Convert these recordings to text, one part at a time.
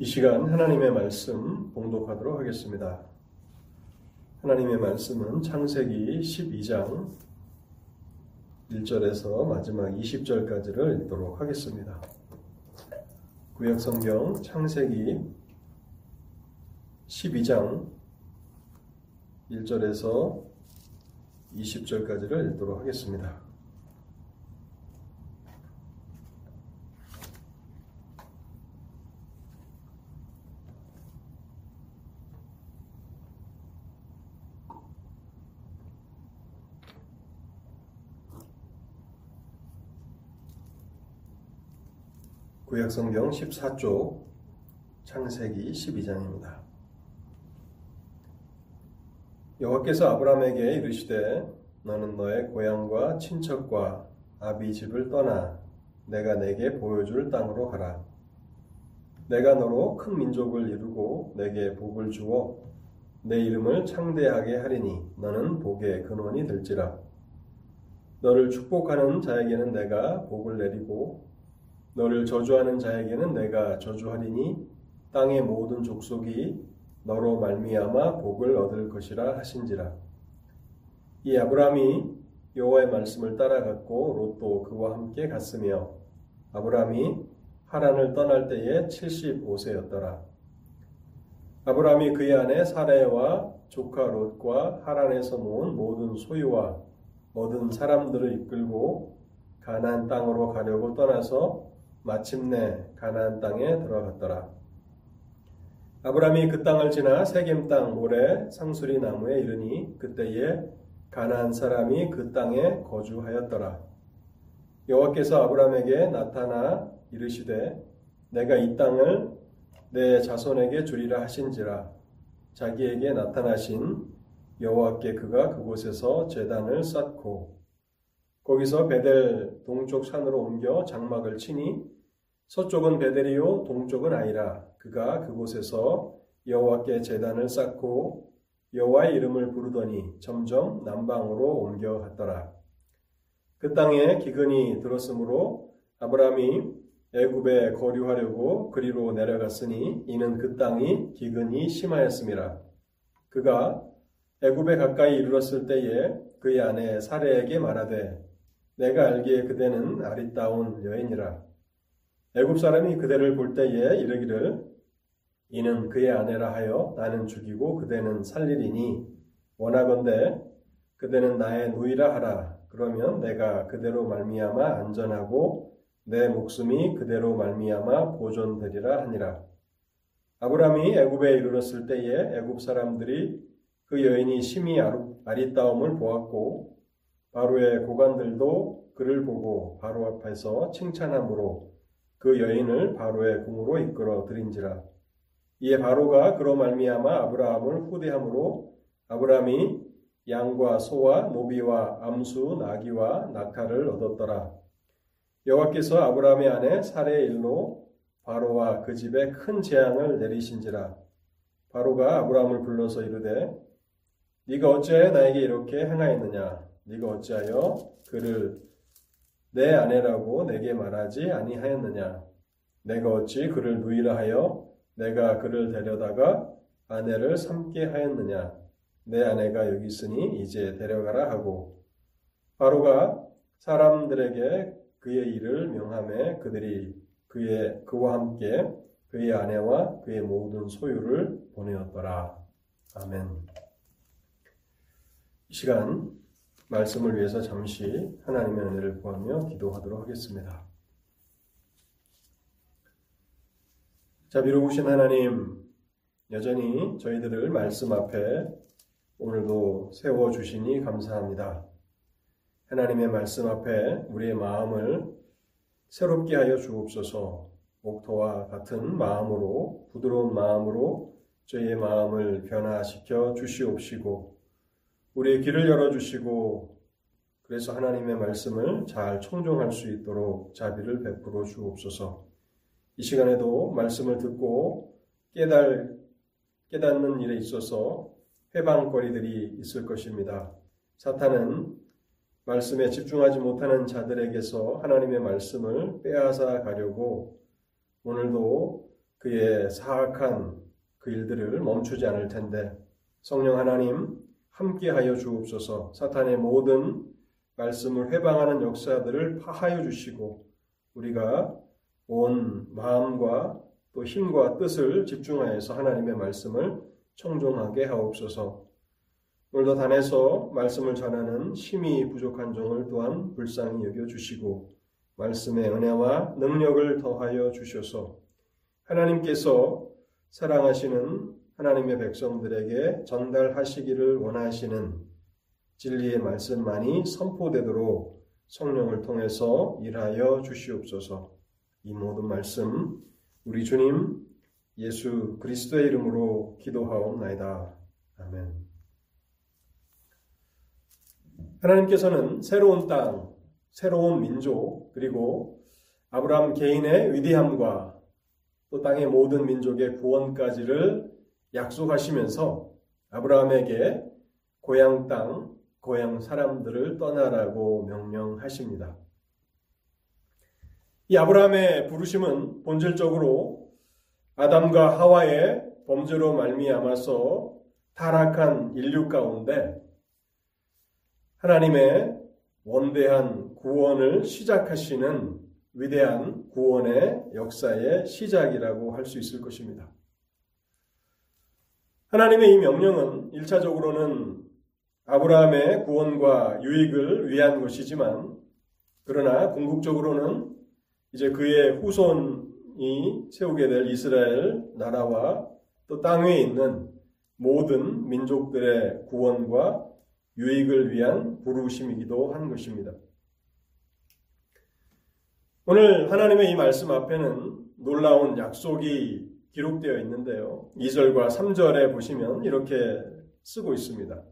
이 시간 하나님의 말씀 봉독하도록 하겠습니다. 하나님의 말씀은 창세기 12장 1절에서 마지막 20절까지를 읽도록 하겠습니다. 구약 성경 창세기 12장 1절에서 20절까지를 읽도록 하겠습니다. 구약성경 14쪽 창세기 12장입니다. 여호와께서 아브라함에게 이르시되 너는 너의 고향과 친척과 아비 집을 떠나 내가 내게 보여줄 땅으로 가라. 내가 너로 큰 민족을 이루고 내게 복을 주어 내 이름을 창대하게 하리니 너는 복의 근원이 될지라. 너를 축복하는 자에게는 내가 복을 내리고 너를 저주하는 자에게는 내가 저주하리니 땅의 모든 족속이 너로 말미암아 복을 얻을 것이라 하신지라. 이 아브라함이 여호와의 말씀을 따라갔고 롯도 그와 함께 갔으며 아브라함이 하란을 떠날 때에 75세였더라. 아브라함이 그의 아내 사레와 조카 롯과 하란에서 모은 모든 소유와 모든 사람들을 이끌고 가나안 땅으로 가려고 떠나서 마침내 가나안 땅에 들어갔더라. 아브라함이 그 땅을 지나 세겜 땅 모래 상수리 나무에 이르니 그때에 가나안 사람이 그 땅에 거주하였더라. 여호와께서 아브라함에게 나타나 이르시되 내가 이 땅을 내 자손에게 주리라 하신지라 자기에게 나타나신 여호와께 그가 그곳에서 제단을 쌓고 거기서 베델 동쪽 산으로 옮겨 장막을 치니 서쪽은 베델이요 동쪽은 아이라 그가 그곳에서 여호와께 제단을 쌓고 여호와의 이름을 부르더니 점점 남방으로 옮겨갔더라. 그 땅에 기근이 들었으므로 아브라함이 애굽에 거류하려고 그리로 내려갔으니 이는 그 땅이 기근이 심하였음이라. 그가 애굽에 가까이 이르렀을 때에 그의 아내 사례에게 말하되 내가 알기에 그대는 아리따운 여인이라. 애굽 사람이 그대를 볼 때에 이르기를 이는 그의 아내라 하여 나는 죽이고 그대는 살리리니 원하건대 그대는 나의 누이라 하라. 그러면 내가 그대로 말미암아 안전하고 내 목숨이 그대로 말미암아 보존되리라 하니라. 아브라함이 애굽에 이르렀을 때에 애굽 사람들이 그 여인이 심히 아리따움을 보았고 바로의 고관들도 그를 보고 바로 앞에서 칭찬함으로 그 여인을 바로의 궁으로 이끌어 들인지라 이에 바로가 그로 말미암아 아브라함을 후대함으로 아브라함이 양과 소와 노비와 암수 나귀와 낙타를 얻었더라. 여호와께서 아브라함의 아내 사례의 일로 바로와 그 집에 큰 재앙을 내리신지라. 바로가 아브라함을 불러서 이르되 네가 어찌하여 나에게 이렇게 행하였느냐? 네가 어찌하여 그를 내 아내라고 내게 말하지 아니하였느냐? 내가 어찌 그를 누이라 하여 내가 그를 데려다가 아내를 삼게 하였느냐? 내 아내가 여기 있으니 이제 데려가라 하고 바로가 사람들에게 그의 일을 명함에 그들이 그의 그와 함께 그의 아내와 그의 모든 소유를 보내었더라. 아멘. 이 시간 말씀을 위해서 잠시 하나님의 은혜를 구하며 기도하도록 하겠습니다. 자, 비로우신 하나님, 여전히 저희들을 말씀 앞에 오늘도 세워주시니 감사합니다. 하나님의 말씀 앞에 우리의 마음을 새롭게 하여 주옵소서 옥토와 같은 마음으로, 부드러운 마음으로 저희의 마음을 변화시켜 주시옵시고, 우리의 길을 열어주시고, 그래서 하나님의 말씀을 잘 청종할 수 있도록 자비를 베풀어 주옵소서. 이 시간에도 말씀을 듣고 깨달, 깨닫는 일에 있어서 회방거리들이 있을 것입니다. 사탄은 말씀에 집중하지 못하는 자들에게서 하나님의 말씀을 빼앗아 가려고 오늘도 그의 사악한 그 일들을 멈추지 않을 텐데 성령 하나님 함께하여 주옵소서 사탄의 모든 말씀을 회방하는 역사들을 파하여 주시고 우리가 온 마음과 또 힘과 뜻을 집중하여서 하나님의 말씀을 청종하게 하옵소서. 오늘도 단에서 말씀을 전하는 힘이 부족한 종을 또한 불쌍히 여겨 주시고 말씀의 은혜와 능력을 더하여 주셔서 하나님께서 사랑하시는 하나님의 백성들에게 전달하시기를 원하시는 진리의 말씀만이 선포되도록 성령을 통해서 일하여 주시옵소서. 이 모든 말씀 우리 주님 예수 그리스도의 이름으로 기도하옵나이다. 아멘. 하나님께서는 새로운 땅, 새로운 민족, 그리고 아브라함 개인의 위대함과 또 땅의 모든 민족의 구원까지를 약속하시면서 아브라함에게 고향 땅, 고향 사람들을 떠나라고 명령하십니다. 이 아브라함의 부르심은 본질적으로 아담과 하와의 범죄로 말미암아서 타락한 인류 가운데 하나님의 원대한 구원을 시작하시는 위대한 구원의 역사의 시작이라고 할 수 있을 것입니다. 하나님의 이 명령은 1차적으로는 아브라함의 구원과 유익을 위한 것이지만 그러나 궁극적으로는 이제 그의 후손이 세우게 될 이스라엘 나라와 또 땅에 있는 모든 민족들의 구원과 유익을 위한 부르심이기도 한 것입니다. 오늘 하나님의 이 말씀 앞에는 놀라운 약속이 기록되어 있는데요. 2절과 3절에 보시면 이렇게 쓰고 있습니다.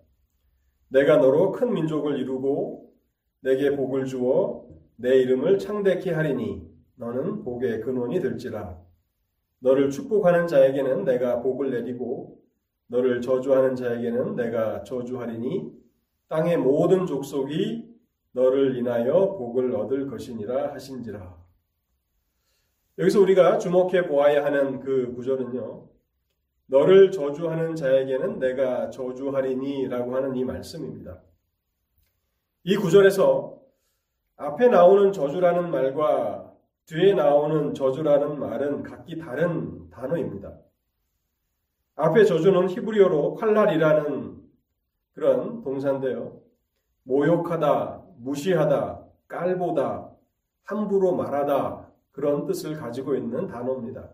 내가 너로 큰 민족을 이루고 내게 복을 주어 내 이름을 창대케 하리니 너는 복의 근원이 될지라. 너를 축복하는 자에게는 내가 복을 내리고 너를 저주하는 자에게는 내가 저주하리니 땅의 모든 족속이 너를 인하여 복을 얻을 것이니라 하신지라. 여기서 우리가 주목해 보아야 하는 그 구절은요. 너를 저주하는 자에게는 내가 저주하리니 라고 하는 이 말씀입니다. 이 구절에서 앞에 나오는 저주라는 말과 뒤에 나오는 저주라는 말은 각기 다른 단어입니다. 앞에 저주는 히브리어로 칼날이라는 그런 동사인데요. 모욕하다, 무시하다, 깔보다, 함부로 말하다 그런 뜻을 가지고 있는 단어입니다.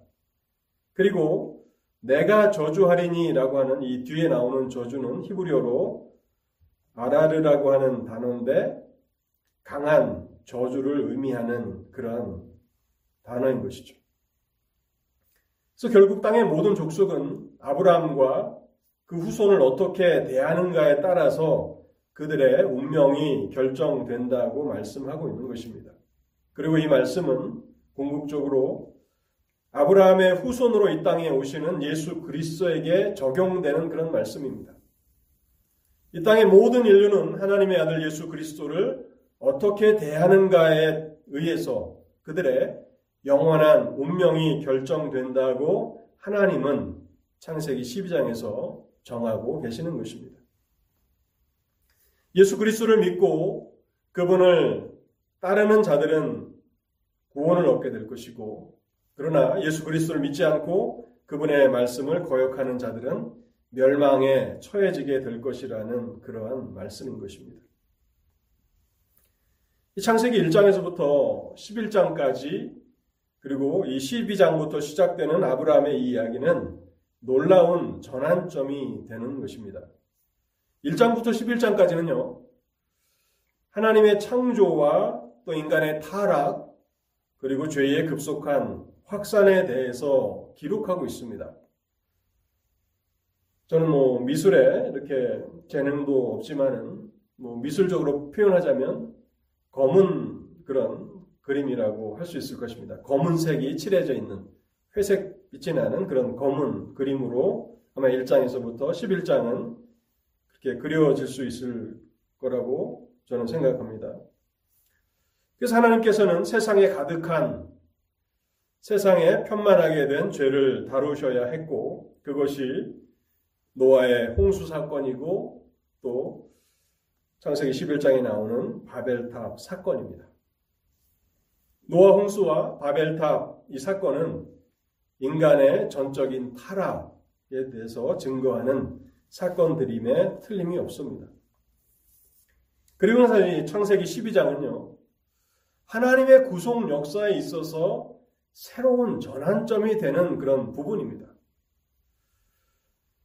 그리고 내가 저주하리니라고 하는 이 뒤에 나오는 저주는 히브리어로 아라르라고 하는 단어인데 강한 저주를 의미하는 그런 단어인 것이죠. 그래서 결국 땅의 모든 족속은 아브라함과 그 후손을 어떻게 대하는가에 따라서 그들의 운명이 결정된다고 말씀하고 있는 것입니다. 그리고 이 말씀은 궁극적으로 아브라함의 후손으로 이 땅에 오시는 예수 그리스도에게 적용되는 그런 말씀입니다. 이 땅의 모든 인류는 하나님의 아들 예수 그리스도를 어떻게 대하는가에 의해서 그들의 영원한 운명이 결정된다고 하나님은 창세기 12장에서 정하고 계시는 것입니다. 예수 그리스도를 믿고 그분을 따르는 자들은 구원을 얻게 될 것이고 그러나 예수 그리스도를 믿지 않고 그분의 말씀을 거역하는 자들은 멸망에 처해지게 될 것이라는 그러한 말씀인 것입니다. 창세기 1장에서부터 11장까지 그리고 이 12장부터 시작되는 아브라함의 이 이야기는 놀라운 전환점이 되는 것입니다. 1장부터 11장까지는요, 하나님의 창조와 또 인간의 타락, 그리고 죄의 급속한 확산에 대해서 기록하고 있습니다. 저는 뭐 미술에 이렇게 재능도 없지만은 뭐 미술적으로 표현하자면 검은 그런 그림이라고 할 수 있을 것입니다. 검은색이 칠해져 있는 회색 빛이 나는 그런 검은 그림으로 아마 1장에서부터 11장은 그렇게 그려질 수 있을 거라고 저는 생각합니다. 그래서 하나님께서는 세상에 가득한 세상에 편만하게 된 죄를 다루셔야 했고 그것이 노아의 홍수 사건이고 또 창세기 11장에 나오는 바벨탑 사건입니다. 노아 홍수와 바벨탑 이 사건은 인간의 전적인 타락에 대해서 증거하는 사건들임에 틀림이 없습니다. 그리고 나서 창세기 12장은요. 하나님의 구속 역사에 있어서 새로운 전환점이 되는 그런 부분입니다.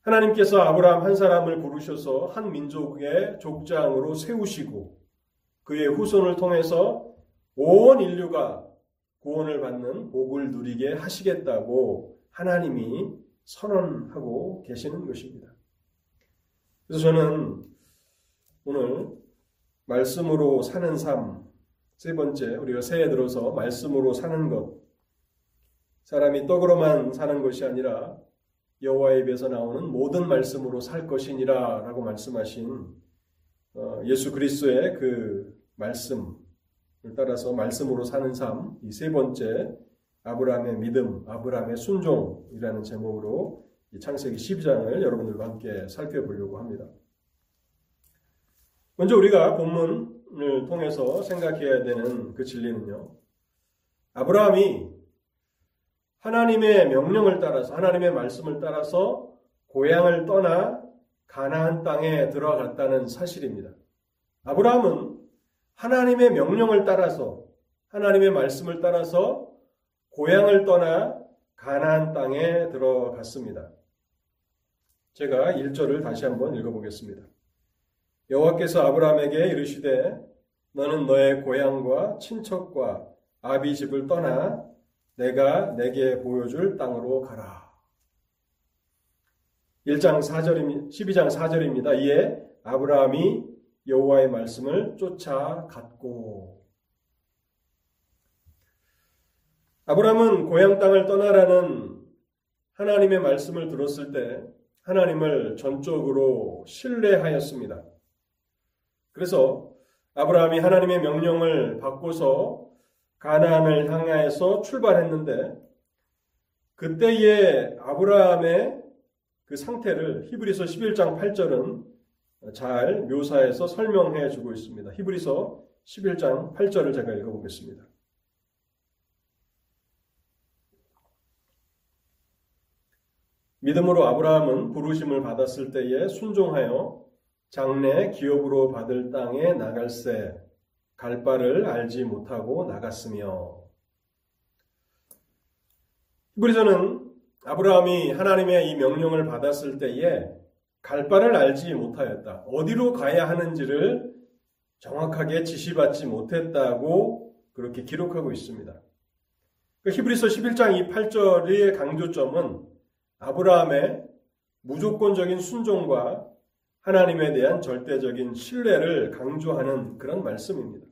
하나님께서 아브라함 한 사람을 부르셔서 한 민족의 족장으로 세우시고 그의 후손을 통해서 온 인류가 구원을 받는 복을 누리게 하시겠다고 하나님이 선언하고 계시는 것입니다. 그래서 저는 오늘 말씀으로 사는 삶, 세 번째, 우리가 새해 들어서 말씀으로 사는 것, 사람이 떡으로만 사는 것이 아니라 여호와의 입에서 나오는 모든 말씀으로 살 것이니라라고 말씀하신 어, 예수 그리스도의 그 말씀을 따라서 말씀으로 사는 삶, 이 세 번째 아브라함의 믿음, 아브라함의 순종이라는 제목으로 창세기 12장을 여러분들과 함께 살펴보려고 합니다. 먼저 우리가 본문 을 통해서 생각해야 되는 그 진리는요. 아브라함이 하나님의 명령을 따라서 하나님의 말씀을 따라서 고향을 떠나 가나안 땅에 들어갔다는 사실입니다. 아브라함은 하나님의 명령을 따라서 하나님의 말씀을 따라서 고향을 떠나 가나안 땅에 들어갔습니다. 제가 1절을 다시 한번 읽어보겠습니다. 여호와께서 아브라함에게 이르시되 너는 너의 고향과 친척과 아비 집을 떠나 내가 내게 보여줄 땅으로 가라. 1장 4절입니다. 12장 4절입니다. 이에 아브라함이 여호와의 말씀을 쫓아갔고 아브라함은 고향 땅을 떠나라는 하나님의 말씀을 들었을 때 하나님을 전적으로 신뢰하였습니다. 그래서 아브라함이 하나님의 명령을 받고서 가나안을 향하여서 출발했는데 그때의 아브라함의 그 상태를 히브리서 11장 8절은 잘 묘사해서 설명해 주고 있습니다. 히브리서 11장 8절을 제가 읽어보겠습니다. 믿음으로 아브라함은 부르심을 받았을 때에 순종하여 장래 기업으로 받을 땅에 나갈새 갈 바를 알지 못하고 나갔으며 히브리서는 아브라함이 하나님의 이 명령을 받았을 때에 갈 바를 알지 못하였다. 어디로 가야 하는지를 정확하게 지시받지 못했다고 그렇게 기록하고 있습니다. 그 히브리서 11장 이 8절의 강조점은 아브라함의 무조건적인 순종과 하나님에 대한 절대적인 신뢰를 강조하는 그런 말씀입니다.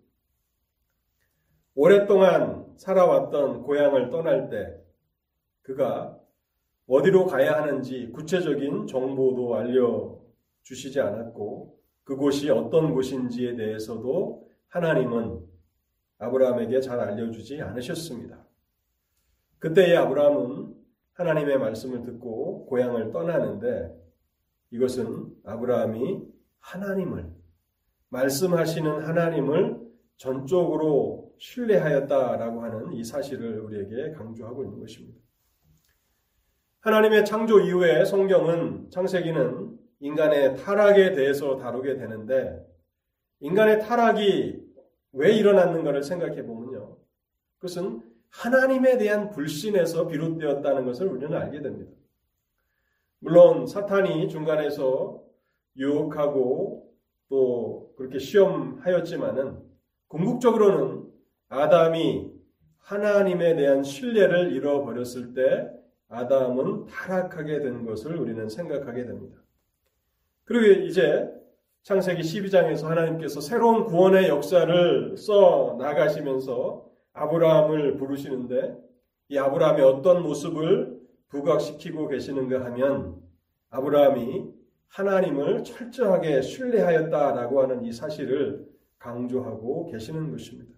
오랫동안 살아왔던 고향을 떠날 때 그가 어디로 가야 하는지 구체적인 정보도 알려주시지 않았고 그곳이 어떤 곳인지에 대해서도 하나님은 아브라함에게 잘 알려주지 않으셨습니다. 그때의 아브라함은 하나님의 말씀을 듣고 고향을 떠나는데 이것은 아브라함이 하나님을 말씀하시는 하나님을 전적으로 신뢰하였다라고 하는 이 사실을 우리에게 강조하고 있는 것입니다. 하나님의 창조 이후에 성경은 창세기는 인간의 타락에 대해서 다루게 되는데 인간의 타락이 왜 일어났는가를 생각해 보면요. 그것은 하나님에 대한 불신에서 비롯되었다는 것을 우리는 알게 됩니다. 물론 사탄이 중간에서 유혹하고 또 그렇게 시험하였지만은 궁극적으로는 아담이 하나님에 대한 신뢰를 잃어버렸을 때 아담은 타락하게 된 것을 우리는 생각하게 됩니다. 그리고 이제 창세기 12장에서 하나님께서 새로운 구원의 역사를 써 나가시면서 아브라함을 부르시는데 이 아브라함의 어떤 모습을 부각시키고 계시는가 하면 아브라함이 하나님을 철저하게 신뢰하였다라고 하는 이 사실을 강조하고 계시는 것입니다.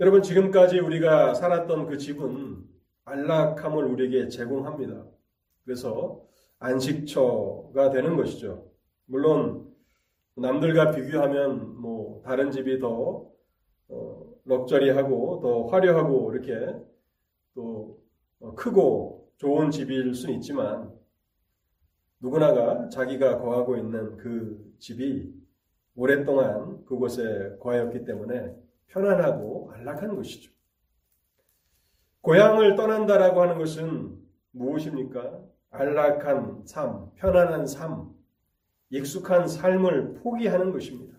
여러분 지금까지 우리가 살았던 그 집은 안락함을 우리에게 제공합니다. 그래서 안식처가 되는 것이죠. 물론 남들과 비교하면 뭐 다른 집이 더 어, 럭저리하고 더 화려하고 이렇게 또 어, 크고 좋은 집일 수는 있지만 누구나가 자기가 거하고 있는 그 집이 오랫동안 그곳에 거하였기 때문에 편안하고 안락한 것이죠. 고향을 떠난다라고 하는 것은 무엇입니까? 안락한 삶, 편안한 삶, 익숙한 삶을 포기하는 것입니다.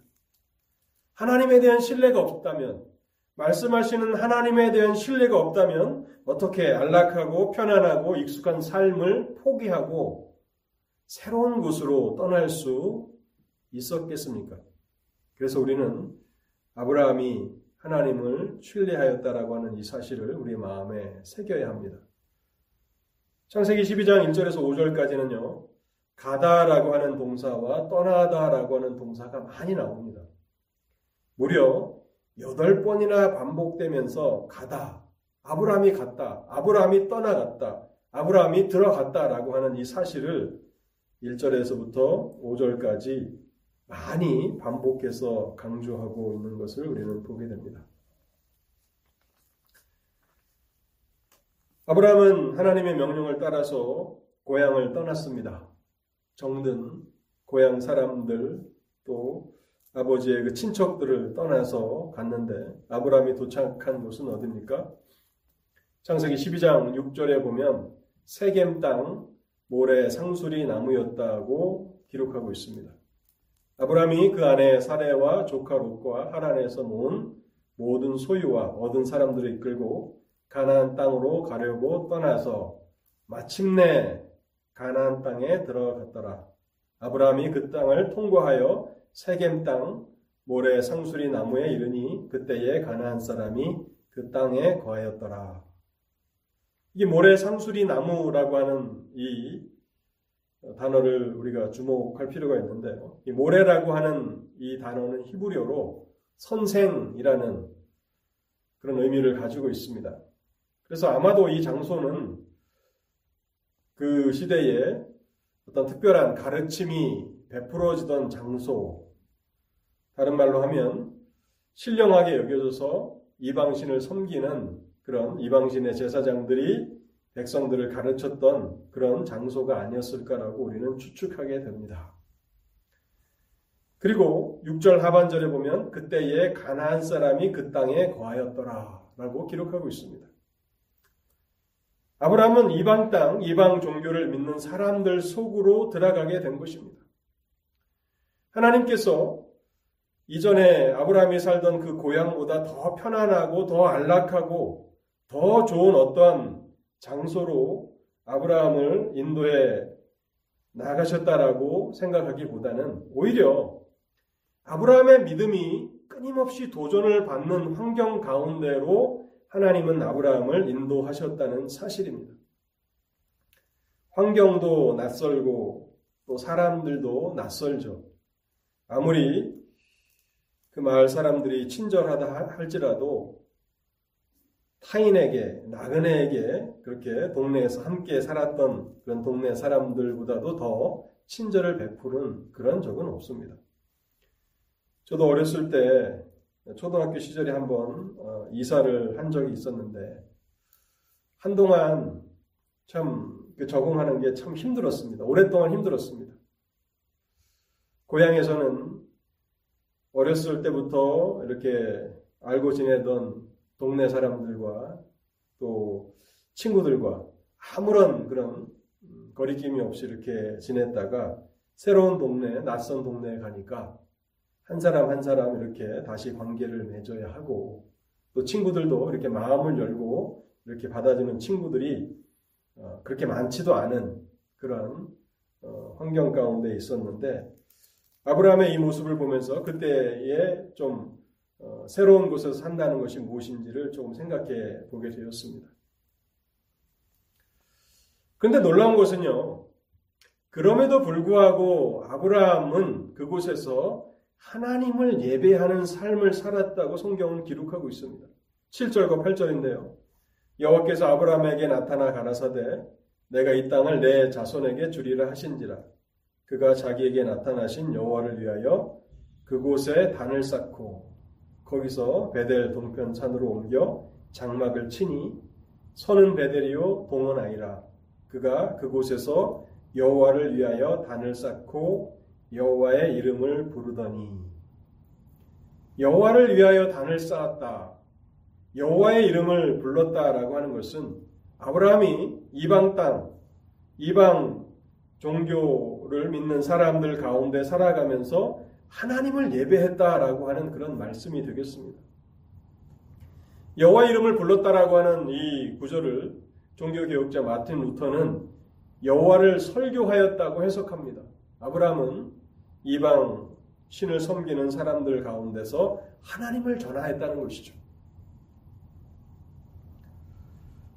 하나님에 대한 신뢰가 없다면, 말씀하시는 하나님에 대한 신뢰가 없다면, 어떻게 안락하고 편안하고 익숙한 삶을 포기하고 새로운 곳으로 떠날 수 있었겠습니까? 그래서 우리는 아브라함이 하나님을 신뢰하였다라고 하는 이 사실을 우리 마음에 새겨야 합니다. 창세기 12장 1절에서 5절까지는요. 가다라고 하는 동사와 떠나다라고 하는 동사가 많이 나옵니다. 무려 8번이나 반복되면서 가다, 아브라함이 갔다, 아브라함이 떠나갔다, 아브라함이 들어갔다라고 하는 이 사실을 1절에서부터 5절까지 많이 반복해서 강조하고 있는 것을 우리는 보게 됩니다. 아브라함은 하나님의 명령을 따라서 고향을 떠났습니다. 정든 고향 사람들 또 아버지의 그 친척들을 떠나서 갔는데 아브라함이 도착한 곳은 어디입니까? 창세기 12장 6절에 보면 세겜 땅 모래 상수리 나무였다고 기록하고 있습니다. 아브라함이 그 안에 사례와 조카 롯과 하란에서 모은 모든 소유와 얻은 사람들을 이끌고 가나안 땅으로 가려고 떠나서 마침내 가나안 땅에 들어갔더라. 아브라함이 그 땅을 통과하여 세겜 땅 모래 상수리 나무에 이르니 그때에 가나안 사람이 그 땅에 거하였더라. 이게 모래 상수리 나무라고 하는 이 단어를 우리가 주목할 필요가 있는데요. 이 모래라고 하는 이 단어는 히브리어로 선생이라는 그런 의미를 가지고 있습니다. 그래서 아마도 이 장소는 그 시대에 어떤 특별한 가르침이 베풀어지던 장소, 다른 말로 하면 신령하게 여겨져서 이방신을 섬기는 그런 이방신의 제사장들이 백성들을 가르쳤던 그런 장소가 아니었을까라고 우리는 추측하게 됩니다. 그리고 6절 하반절에 보면 그때에 가나안 사람이 그 땅에 거하였더라라고 기록하고 있습니다. 아브라함은 이방 땅, 이방 종교를 믿는 사람들 속으로 들어가게 된 것입니다. 하나님께서 이전에 아브라함이 살던 그 고향보다 더 편안하고 더 안락하고 더 좋은 어떠한 장소로 아브라함을 인도해 나가셨다라고 생각하기보다는 오히려 아브라함의 믿음이 끊임없이 도전을 받는 환경 가운데로 하나님은 아브라함을 인도하셨다는 사실입니다. 환경도 낯설고 또 사람들도 낯설죠. 아무리 그 마을 사람들이 친절하다 할지라도 타인에게, 나그네에게 그렇게 동네에서 함께 살았던 그런 동네 사람들보다도 더 친절을 베푸는 그런 적은 없습니다. 저도 어렸을 때 초등학교 시절에 한번 어, 이사를 한 적이 있었는데 한동안 참그 적응하는 게 참 힘들었습니다. 오랫동안 힘들었습니다. 고향에서는 어렸을 때부터 이렇게 알고 지내던 동네 사람들과 또 친구들과 아무런 그런 거리낌이 없이 이렇게 지냈다가 새로운 동네, 낯선 동네에 가니까 한 사람 한 사람 이렇게 다시 관계를 맺어야 하고 또 친구들도 이렇게 마음을 열고 이렇게 받아주는 친구들이 어, 그렇게 많지도 않은 그런 어, 환경 가운데 있었는데 아브라함의 이 모습을 보면서 그때에 좀 어, 새로운 곳에서 산다는 것이 무엇인지를 조금 생각해 보게 되었습니다. 그런데 놀라운 것은요, 그럼에도 불구하고 아브라함은 그곳에서 하나님을 예배하는 삶을 살았다고 성경은 기록하고 있습니다. 7절과 8절인데요. 여호와께서 아브라함에게 나타나 가라사대 내가 이 땅을 내 자손에게 주리라 하신지라 그가 자기에게 나타나신 여호와를 위하여 그곳에 단을 쌓고 거기서 베델 동편 산으로 옮겨 장막을 치니 선은 베델이요 동은 아니라 그가 그곳에서 여호와를 위하여 단을 쌓고 여호와의 이름을 부르더니 여호와를 위하여 단을 쌓았다. 여호와의 이름을 불렀다라고 하는 것은 아브라함이 이방 땅, 이방 종교를 믿는 사람들 가운데 살아가면서 하나님을 예배했다라고 하는 그런 말씀이 되겠습니다. 여호와 이름을 불렀다라고 하는 이 구절을 종교 개혁자 마틴 루터는 여호와를 설교하였다고 해석합니다. 아브라함은 이방 신을 섬기는 사람들 가운데서 하나님을 전하했다는 것이죠.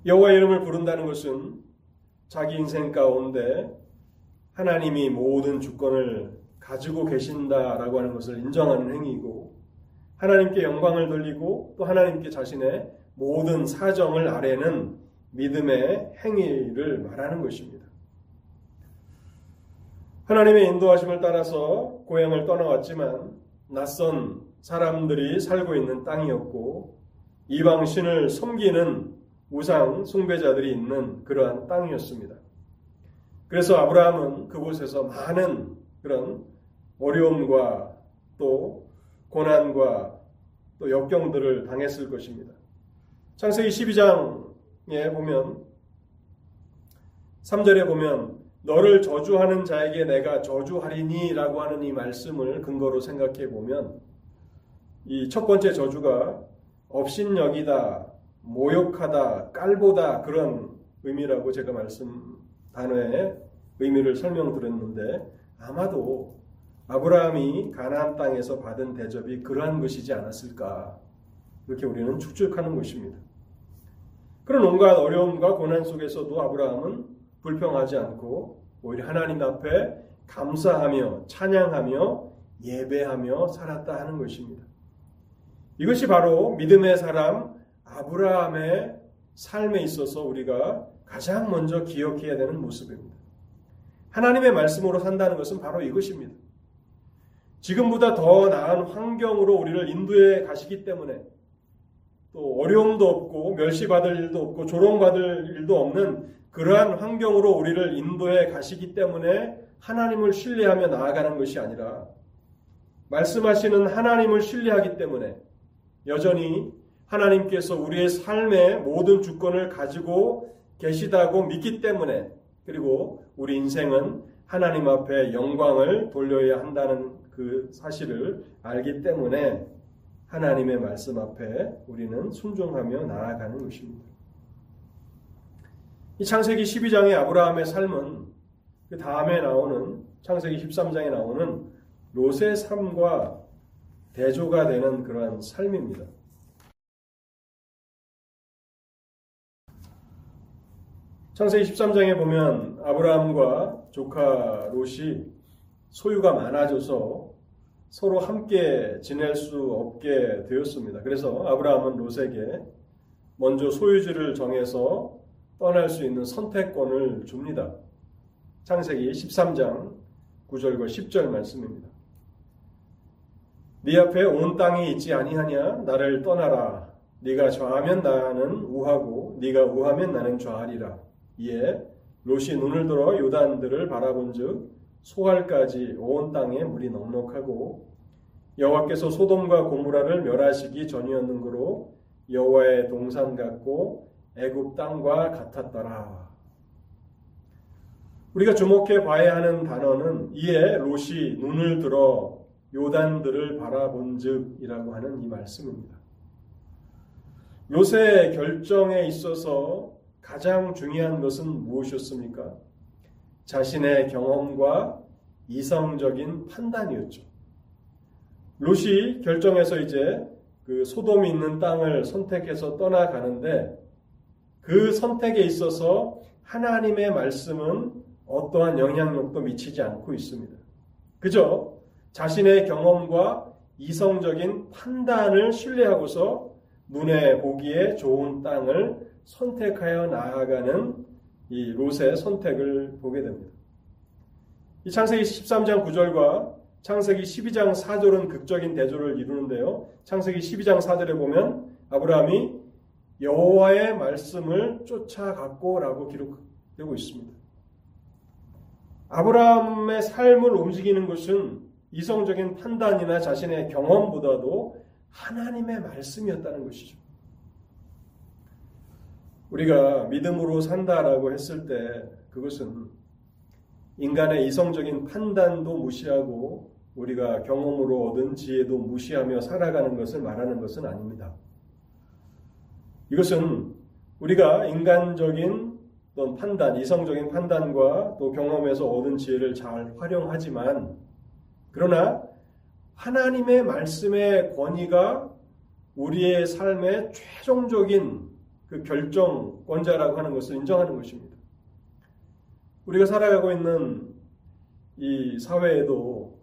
여호와 이름을 부른다는 것은 자기 인생 가운데 하나님이 모든 주권을 가지고 계신다라고 하는 것을 인정하는 행위이고 하나님께 영광을 돌리고 또 하나님께 자신의 모든 사정을 아래는 믿음의 행위를 말하는 것입니다. 하나님의 인도하심을 따라서 고향을 떠나왔지만 낯선 사람들이 살고 있는 땅이었고 이방신을 섬기는 우상 숭배자들이 있는 그러한 땅이었습니다. 그래서 아브라함은 그곳에서 많은 그런 어려움과 또 고난과 또 역경들을 당했을 것입니다. 창세기 12장에 보면 3절에 보면 너를 저주하는 자에게 내가 저주하리니라고 하는 이 말씀을 근거로 생각해 보면 이 첫 번째 저주가 업신여기다, 모욕하다, 깔보다 그런 의미라고 제가 말씀 단어의 의미를 설명드렸는데 아마도 아브라함이 가나안 땅에서 받은 대접이 그러한 것이지 않았을까 이렇게 우리는 추측하는 것입니다. 그런 온갖 어려움과 고난 속에서도 아브라함은 불평하지 않고 오히려 하나님 앞에 감사하며 찬양하며 예배하며 살았다 하는 것입니다. 이것이 바로 믿음의 사람 아브라함의 삶에 있어서 우리가 가장 먼저 기억해야 되는 모습입니다. 하나님의 말씀으로 산다는 것은 바로 이것입니다. 지금보다 더 나은 환경으로 우리를 인도해 가시기 때문에 또 어려움도 없고 멸시받을 일도 없고 조롱받을 일도 없는 그러한 환경으로 우리를 인도해 가시기 때문에 하나님을 신뢰하며 나아가는 것이 아니라 말씀하시는 하나님을 신뢰하기 때문에 여전히 하나님께서 우리의 삶의 모든 주권을 가지고 계시다고 믿기 때문에 그리고 우리 인생은 하나님 앞에 영광을 돌려야 한다는 그 사실을 알기 때문에 하나님의 말씀 앞에 우리는 순종하며 나아가는 것입니다. 이 창세기 12장의 아브라함의 삶은 그 다음에 나오는 창세기 13장에 나오는 롯의 삶과 대조가 되는 그러한 삶입니다. 창세기 13장에 보면 아브라함과 조카 롯이 소유가 많아져서 서로 함께 지낼 수 없게 되었습니다. 그래서 아브라함은 롯에게 먼저 소유지를 정해서 떠날 수 있는 선택권을 줍니다. 창세기 13장 9절과 10절 말씀입니다. 네 앞에 온 땅이 있지 아니하냐 나를 떠나라 네가 좌하면 나는 우하고 네가 우하면 나는 좌하리라 이에 롯이 눈을 들어 요단들을 바라본즉 소알까지 온 땅에 물이 넉넉하고 여호와께서 소돔과 고무라를 멸하시기 전이었는고로 여호와의 동산 같고 애굽 땅과 같았더라. 우리가 주목해 봐야 하는 단어는 이에 롯이 눈을 들어 요단들을 바라본즉이라고 하는 이 말씀입니다. 롯의 결정에 있어서 가장 중요한 것은 무엇이었습니까? 자신의 경험과 이성적인 판단이었죠. 롯이 결정해서 이제 그 소돔이 있는 땅을 선택해서 떠나가는데 그 선택에 있어서 하나님의 말씀은 어떠한 영향력도 미치지 않고 있습니다. 그저 자신의 경험과 이성적인 판단을 신뢰하고서 눈에 보기에 좋은 땅을 선택하여 나아가는 이 롯의 선택을 보게 됩니다. 이 창세기 13장 9절과 창세기 12장 4절은 극적인 대조를 이루는데요. 창세기 12장 4절에 보면 아브라함이 여호와의 말씀을 쫓아갔고라고 기록되고 있습니다. 아브라함의 삶을 움직이는 것은 이성적인 판단이나 자신의 경험보다도 하나님의 말씀이었다는 것이죠. 우리가 믿음으로 산다라고 했을 때 그것은 인간의 이성적인 판단도 무시하고 우리가 경험으로 얻은 지혜도 무시하며 살아가는 것을 말하는 것은 아닙니다. 이것은 우리가 인간적인 어떤 판단, 이성적인 판단과 또 경험에서 얻은 지혜를 잘 활용하지만 그러나 하나님의 말씀의 권위가 우리의 삶의 최종적인 그 결정권자라고 하는 것을 인정하는 것입니다. 우리가 살아가고 있는 이 사회에도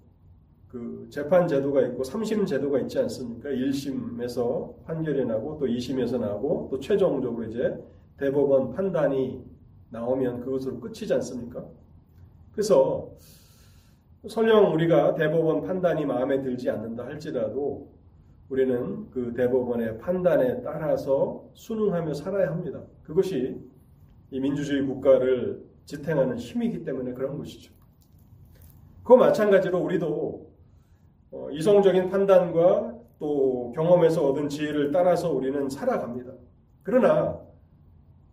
그 재판 제도가 있고 3심 제도가 있지 않습니까? 1심에서 판결이 나고 또 2심에서 나고 또 최종적으로 이제 대법원 판단이 나오면 그것으로 끝이지 않습니까? 그래서 설령 우리가 대법원 판단이 마음에 들지 않는다 할지라도 우리는 그 대법원의 판단에 따라서 순응하며 살아야 합니다. 그것이 이 민주주의 국가를 지탱하는 힘이기 때문에 그런 것이죠. 그 마찬가지로 우리도 어, 이성적인 판단과 또 경험에서 얻은 지혜를 따라서 우리는 살아갑니다. 그러나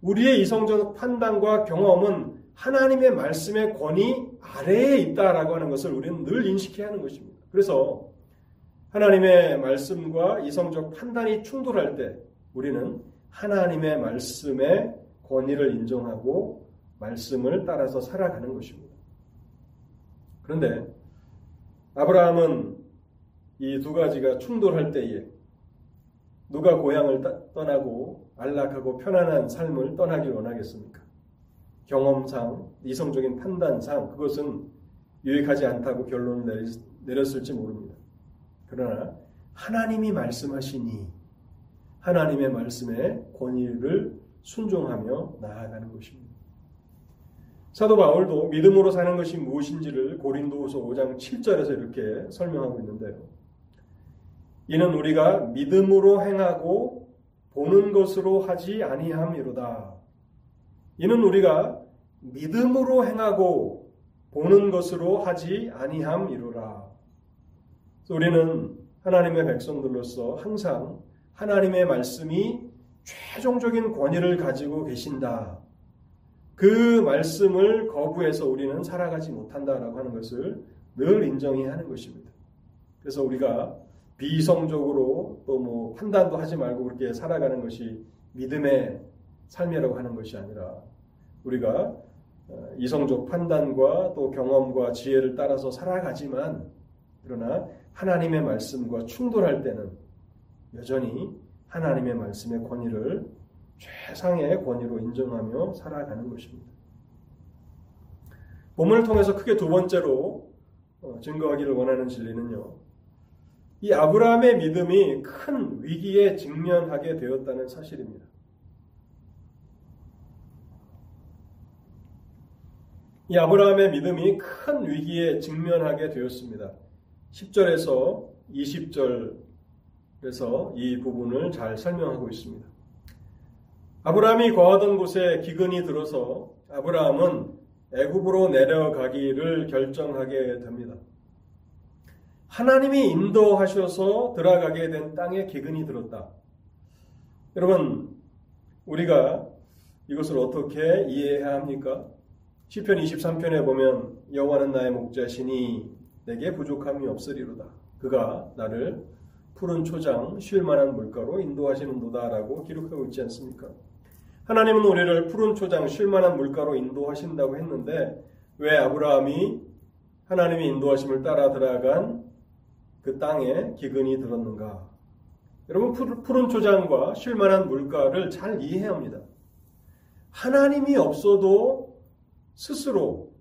우리의 이성적 판단과 경험은 하나님의 말씀의 권위 아래에 있다라고 하는 것을 우리는 늘 인식해야 하는 것입니다. 그래서 하나님의 말씀과 이성적 판단이 충돌할 때 우리는 하나님의 말씀의 권위를 인정하고 말씀을 따라서 살아가는 것입니다. 그런데 아브라함은 이 두 가지가 충돌할 때에 누가 고향을 떠나고 안락하고 편안한 삶을 떠나길 원하겠습니까? 경험상, 이성적인 판단상 그것은 유익하지 않다고 결론을 내렸을지 모릅니다. 그러나 하나님이 말씀하시니 하나님의 말씀에 권위를 순종하며 나아가는 것입니다. 사도 바울도 믿음으로 사는 것이 무엇인지를 고린도후서 5장 7절에서 이렇게 설명하고 있는데요. 이는 우리가 믿음으로 행하고 보는 것으로 하지 아니함이로다. 이는 우리가 믿음으로 행하고 보는 것으로 하지 아니함이로라. 우리는 하나님의 백성들로서 항상 하나님의 말씀이 최종적인 권위를 가지고 계신다. 그 말씀을 거부해서 우리는 살아가지 못한다라고 하는 것을 늘 인정해야 하는 것입니다. 그래서 우리가 비이성적으로 또 뭐 판단도 하지 말고 그렇게 살아가는 것이 믿음의 삶이라고 하는 것이 아니라 우리가 어, 이성적 판단과 또 경험과 지혜를 따라서 살아가지만 그러나 하나님의 말씀과 충돌할 때는 여전히 하나님의 말씀의 권위를 최상의 권위로 인정하며 살아가는 것입니다. 본문을 통해서 크게 두 번째로 어, 증거하기를 원하는 진리는요. 이 아브라함의 믿음이 큰 위기에 직면하게 되었다는 사실입니다. 이 아브라함의 믿음이 큰 위기에 직면하게 되었습니다. 10절에서 20절에서 이 부분을 잘 설명하고 있습니다. 아브라함이 거하던 곳에 기근이 들어서 아브라함은 애굽으로 내려가기를 결정하게 됩니다. 하나님이 인도하셔서 들어가게 된 땅에 기근이 들었다. 여러분, 우리가 이것을 어떻게 이해해야 합니까? 시편 23편에 보면 여호와는 나의 목자시니 내게 부족함이 없으리로다. 그가 나를 푸른 초장 쉴 만한 물가로 인도하시는도다라고 기록하고 있지 않습니까? 하나님은 우리를 푸른 초장 쉴 만한 물가로 인도하신다고 했는데 왜 아브라함이 하나님의 인도하심을 따라 들어간 그 땅에 기근이 들었는가? 여러분 푸른 초장과 쉴 만한 물가를 잘 이해해야 합니다. 하나님이 없어도 스스로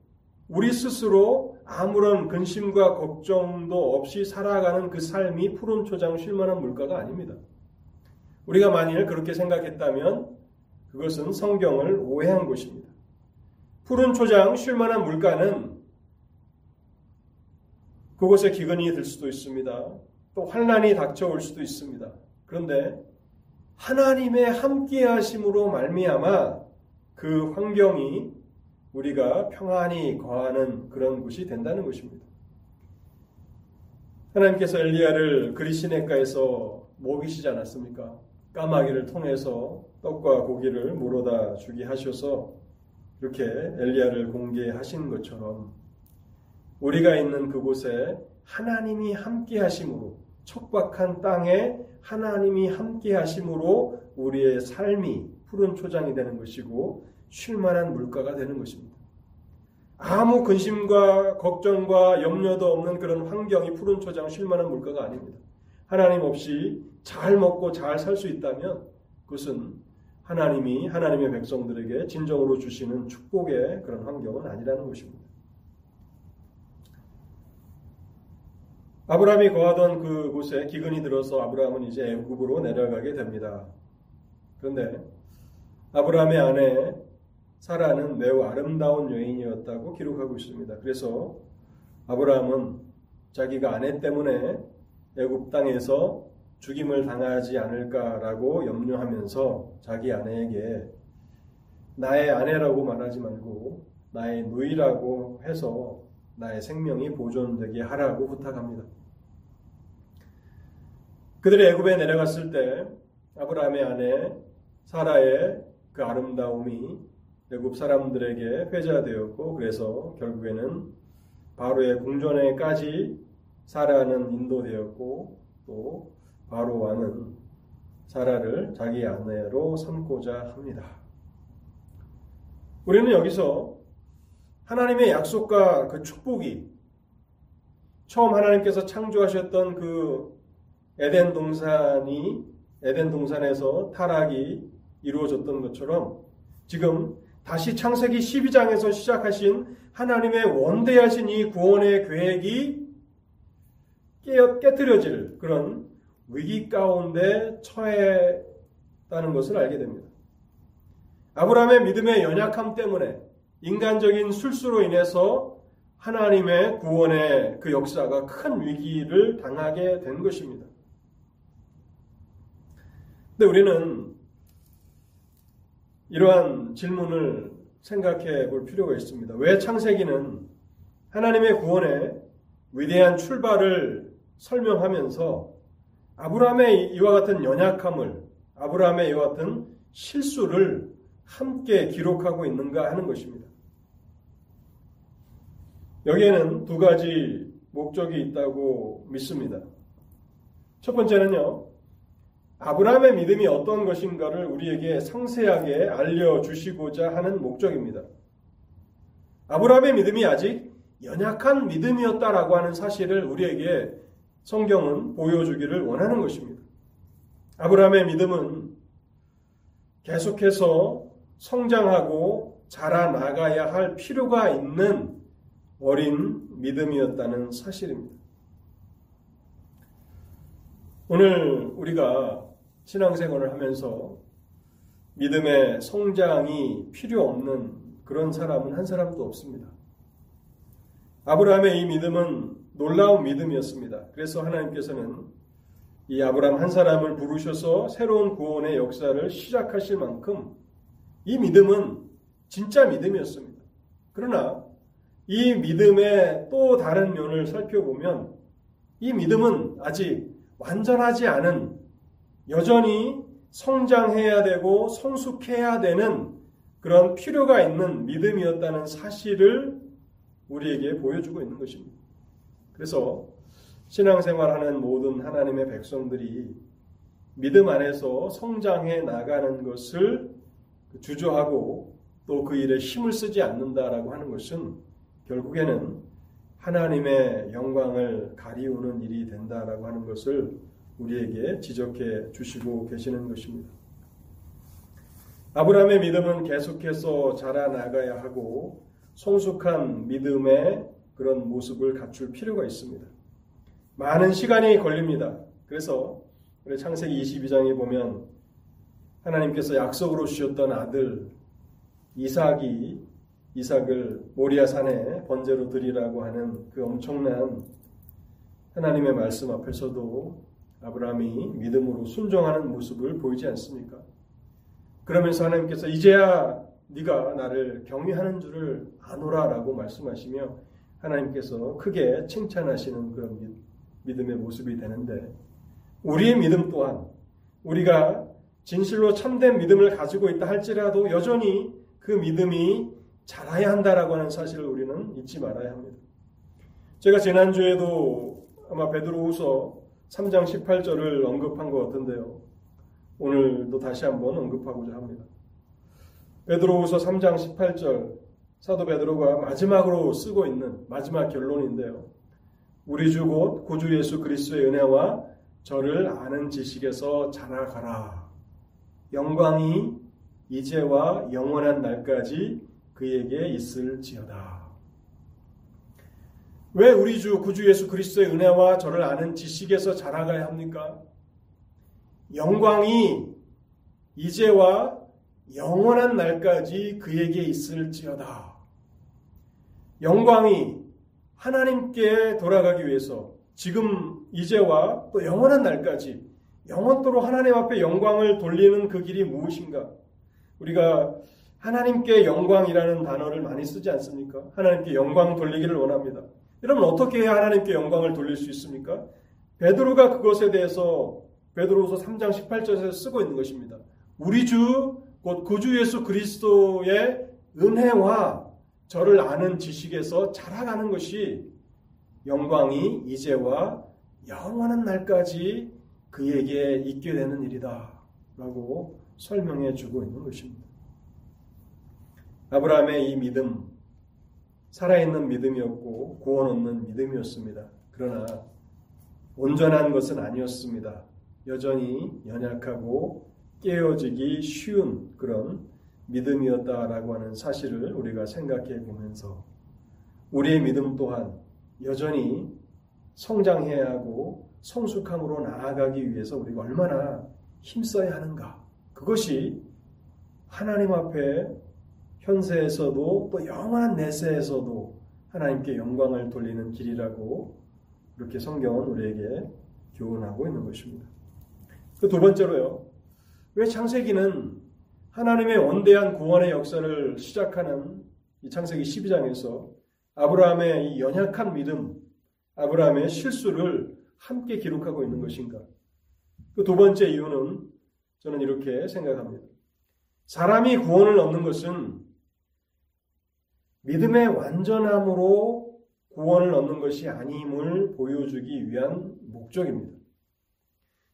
우리 스스로 아무런 근심과 걱정도 없이 살아가는 그 삶이 푸른 초장 쉴만한 물가가 아닙니다. 우리가 만일 그렇게 생각했다면 그것은 성경을 오해한 것입니다. 푸른 초장 쉴만한 물가는 그곳에 기근이 들 수도 있습니다. 또 환란이 닥쳐올 수도 있습니다. 그런데 하나님의 함께 하심으로 말미암아 그 환경이 우리가 평안히 거하는 그런 곳이 된다는 것입니다. 하나님께서 엘리야를 그리시네가에서 먹이시지 않았습니까? 까마귀를 통해서 떡과 고기를 물어다 주게 하셔서 이렇게 엘리야를 공개하신 것처럼 우리가 있는 그곳에 하나님이 함께 하심으로 척박한 땅에 하나님이 함께 하심으로 우리의 삶이 푸른 초장이 되는 것이고 쉴만한 물가가 되는 것입니다. 아무 근심과 걱정과 염려도 없는 그런 환경이 푸른 초장 쉴만한 물가가 아닙니다. 하나님 없이 잘 먹고 잘 살 수 있다면 그것은 하나님이 하나님의 백성들에게 진정으로 주시는 축복의 그런 환경은 아니라는 것입니다. 아브라함이 거하던 그곳에 기근이 들어서 아브라함은 이제 애굽으로 내려가게 됩니다. 그런데 아브라함의 아내 사라는 매우 아름다운 여인이었다고 기록하고 있습니다. 그래서 아브라함은 자기가 아내 때문에 애굽 땅에서 죽임을 당하지 않을까라고 염려하면서 자기 아내에게 나의 아내라고 말하지 말고 나의 누이라고 해서 나의 생명이 보존되게 하라고 부탁합니다. 그들이 애굽에 내려갔을 때 아브라함의 아내 사라의 그 아름다움이 애굽 사람들에게 회자되었고 그래서 결국에는 바로의 궁전에까지 사라는 인도되었고 또 바로 왕은 사라를 자기 아내로 삼고자 합니다. 우리는 여기서 하나님의 약속과 그 축복이 처음 하나님께서 창조하셨던 그 에덴 동산이 에덴 동산에서 타락이 이루어졌던 것처럼 지금 다시 창세기 12장에서 시작하신 하나님의 원대하신 이 구원의 계획이 깨어 깨뜨려질 그런 위기 가운데 처했다는 것을 알게 됩니다. 아브라함의 믿음의 연약함 때문에 인간적인 술수로 인해서 하나님의 구원의 그 역사가 큰 위기를 당하게 된 것입니다. 근데 우리는 이러한 질문을 생각해 볼 필요가 있습니다. 왜 창세기는 하나님의 구원의 위대한 출발을 설명하면서 아브라함의 이와 같은 연약함을 아브라함의 이와 같은 실수를 함께 기록하고 있는가 하는 것입니다. 여기에는 두 가지 목적이 있다고 믿습니다. 첫 번째는요, 아브라함의 믿음이 어떤 것인가를 우리에게 상세하게 알려주시고자 하는 목적입니다. 아브라함의 믿음이 아직 연약한 믿음이었다라고 하는 사실을 우리에게 성경은 보여주기를 원하는 것입니다. 아브라함의 믿음은 계속해서 성장하고 자라나가야 할 필요가 있는 어린 믿음이었다는 사실입니다. 오늘 우리가 신앙생활을 하면서 믿음의 성장이 필요 없는 그런 사람은 한 사람도 없습니다. 아브라함의 이 믿음은 놀라운 믿음이었습니다. 그래서 하나님께서는 이 아브라함 한 사람을 부르셔서 새로운 구원의 역사를 시작하실 만큼 이 믿음은 진짜 믿음이었습니다. 그러나 이 믿음의 또 다른 면을 살펴보면 이 믿음은 아직 완전하지 않은 여전히 성장해야 되고 성숙해야 되는 그런 필요가 있는 믿음이었다는 사실을 우리에게 보여주고 있는 것입니다. 그래서 신앙생활하는 모든 하나님의 백성들이 믿음 안에서 성장해 나가는 것을 주저하고 또 그 일에 힘을 쓰지 않는다라고 하는 것은 결국에는 하나님의 영광을 가리우는 일이 된다라고 하는 것을 우리에게 지적해 주시고 계시는 것입니다. 아브라함의 믿음은 계속해서 자라나가야 하고 성숙한 믿음의 그런 모습을 갖출 필요가 있습니다. 많은 시간이 걸립니다. 그래서 우리 창세기 22장에 보면 하나님께서 약속으로 주셨던 아들 이삭이 이삭을 모리아 산에 번제로 드리라고 하는 그 엄청난 하나님의 말씀 앞에서도 아브라함이 믿음으로 순종하는 모습을 보이지 않습니까? 그러면서 하나님께서 이제야 네가 나를 경외하는 줄을 아노라라고 말씀하시며 하나님께서 크게 칭찬하시는 그런 믿음의 모습이 되는데 우리의 믿음 또한 우리가 진실로 참된 믿음을 가지고 있다 할지라도 여전히 그 믿음이 자라야 한다라고 하는 사실을 우리는 잊지 말아야 합니다. 제가 지난주에도 아마 베드로후서 3장 18절을 언급한 것 같은데요. 오늘도 다시 한번 언급하고자 합니다. 베드로후서 3장 18절 사도 베드로가 마지막으로 쓰고 있는 마지막 결론인데요. 우리 주 곧 구주 예수 그리스도의 은혜와 저를 아는 지식에서 자라가라. 영광이 이제와 영원한 날까지 그에게 있을지어다. 왜 우리 주 구주 예수 그리스도의 은혜와 저를 아는 지식에서 자라가야 합니까? 영광이 이제와 영원한 날까지 그에게 있을지어다. 영광이 하나님께 돌아가기 위해서 지금 이제와 또 영원한 날까지 영원토록 하나님 앞에 영광을 돌리는 그 길이 무엇인가? 우리가 하나님께 영광이라는 단어를 많이 쓰지 않습니까? 하나님께 영광 돌리기를 원합니다. 여러분 어떻게 해야 하나님께 영광을 돌릴 수 있습니까? 베드로가 그것에 대해서 베드로서 3장 18절에서 쓰고 있는 것입니다. 우리 주 곧 구주 예수 그리스도의 은혜와 저를 아는 지식에서 자라가는 것이 영광이 이제와 영원한 날까지 그에게 있게 되는 일이다. 라고 설명해 주고 있는 것입니다. 아브라함의 이 믿음, 살아있는 믿음이었고 구원 얻는 믿음이었습니다. 그러나 온전한 것은 아니었습니다. 여전히 연약하고 깨어지기 쉬운 그런 믿음이었다라고 하는 사실을 우리가 생각해 보면서 우리의 믿음 또한 여전히 성장해야 하고 성숙함으로 나아가기 위해서 우리가 얼마나 힘써야 하는가. 그것이 하나님 앞에 현세에서도 또 영원한 내세에서도 하나님께 영광을 돌리는 길이라고 이렇게 성경은 우리에게 교훈하고 있는 것입니다. 그 두 번째로요. 왜 창세기는 하나님의 원대한 구원의 역사를 시작하는 이 창세기 12장에서 아브라함의 이 연약한 믿음, 아브라함의 실수를 함께 기록하고 있는 것인가? 그 두 번째 이유는 저는 이렇게 생각합니다. 사람이 구원을 얻는 것은 믿음의 완전함으로 구원을 얻는 것이 아님을 보여주기 위한 목적입니다.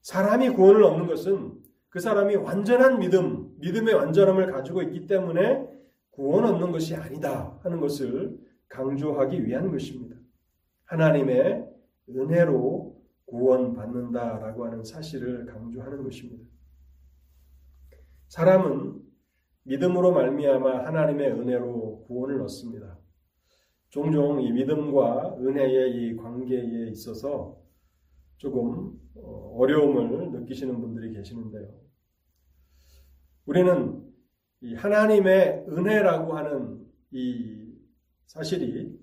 사람이 구원을 얻는 것은 그 사람이 완전한 믿음, 믿음의 완전함을 가지고 있기 때문에 구원 얻는 것이 아니다 하는 것을 강조하기 위한 것입니다. 하나님의 은혜로 구원받는다라고 하는 사실을 강조하는 것입니다. 사람은 믿음으로 말미암아 하나님의 은혜로 구원을 얻습니다. 종종 이 믿음과 은혜의 이 관계에 있어서 조금 어, 어려움을 느끼시는 분들이 계시는데요. 우리는 이 하나님의 은혜라고 하는 이 사실이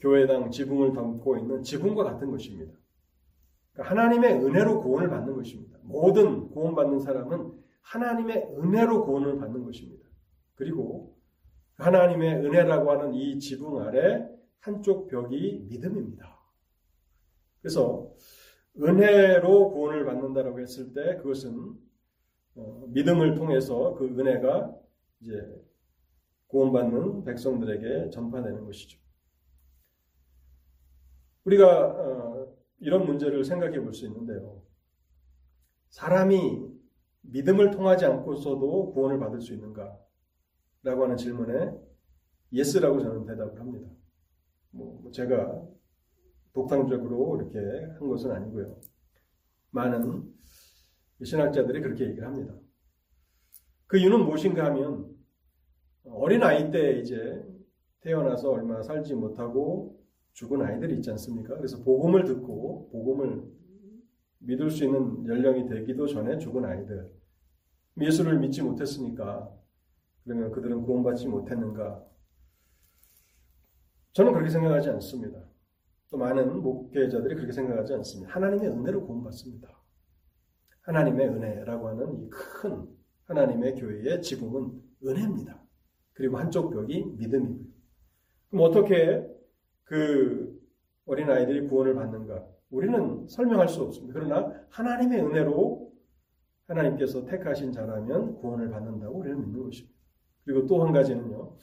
교회당 지붕을 덮고 있는 지붕과 같은 것입니다. 그러니까 하나님의 은혜로 구원을 받는 것입니다. 모든 구원받는 사람은 하나님의 은혜로 구원을 받는 것입니다. 그리고 하나님의 은혜라고 하는 이 지붕 아래 한쪽 벽이 믿음입니다. 그래서 은혜로 구원을 받는다라고 했을 때 그것은 어, 믿음을 통해서 그 은혜가 이제 구원받는 백성들에게 전파되는 것이죠. 우리가 어, 이런 문제를 생각해 볼 수 있는데요. 사람이 믿음을 통하지 않고서도 구원을 받을 수 있는가? 라고 하는 질문에 yes라고 저는 대답을 합니다. 뭐, 뭐 제가 독창적으로 이렇게 한 것은 아니고요. 많은 신학자들이 그렇게 얘기를 합니다. 그 이유는 무엇인가 하면 어린 아이 때 이제 태어나서 얼마 살지 못하고 죽은 아이들이 있지 않습니까? 그래서 복음을 듣고 복음을 믿을 수 있는 연령이 되기도 전에 죽은 아이들. 예수를 믿지 못했으니까 그러면 그들은 구원받지 못했는가? 저는 그렇게 생각하지 않습니다. 또 많은 목회자들이 그렇게 생각하지 않습니다. 하나님의 은혜로 구원받습니다. 하나님의 은혜라고 하는 이 큰 하나님의 교회의 지붕은 은혜입니다. 그리고 한쪽 벽이 믿음이고요. 그럼 어떻게 그 어린 아이들이 구원을 받는가? 우리는 설명할 수 없습니다. 그러나 하나님의 은혜로 하나님께서 택하신 자라면 구원을 받는다고 우리는 믿는 것입니다. 그리고 또 한 가지는요.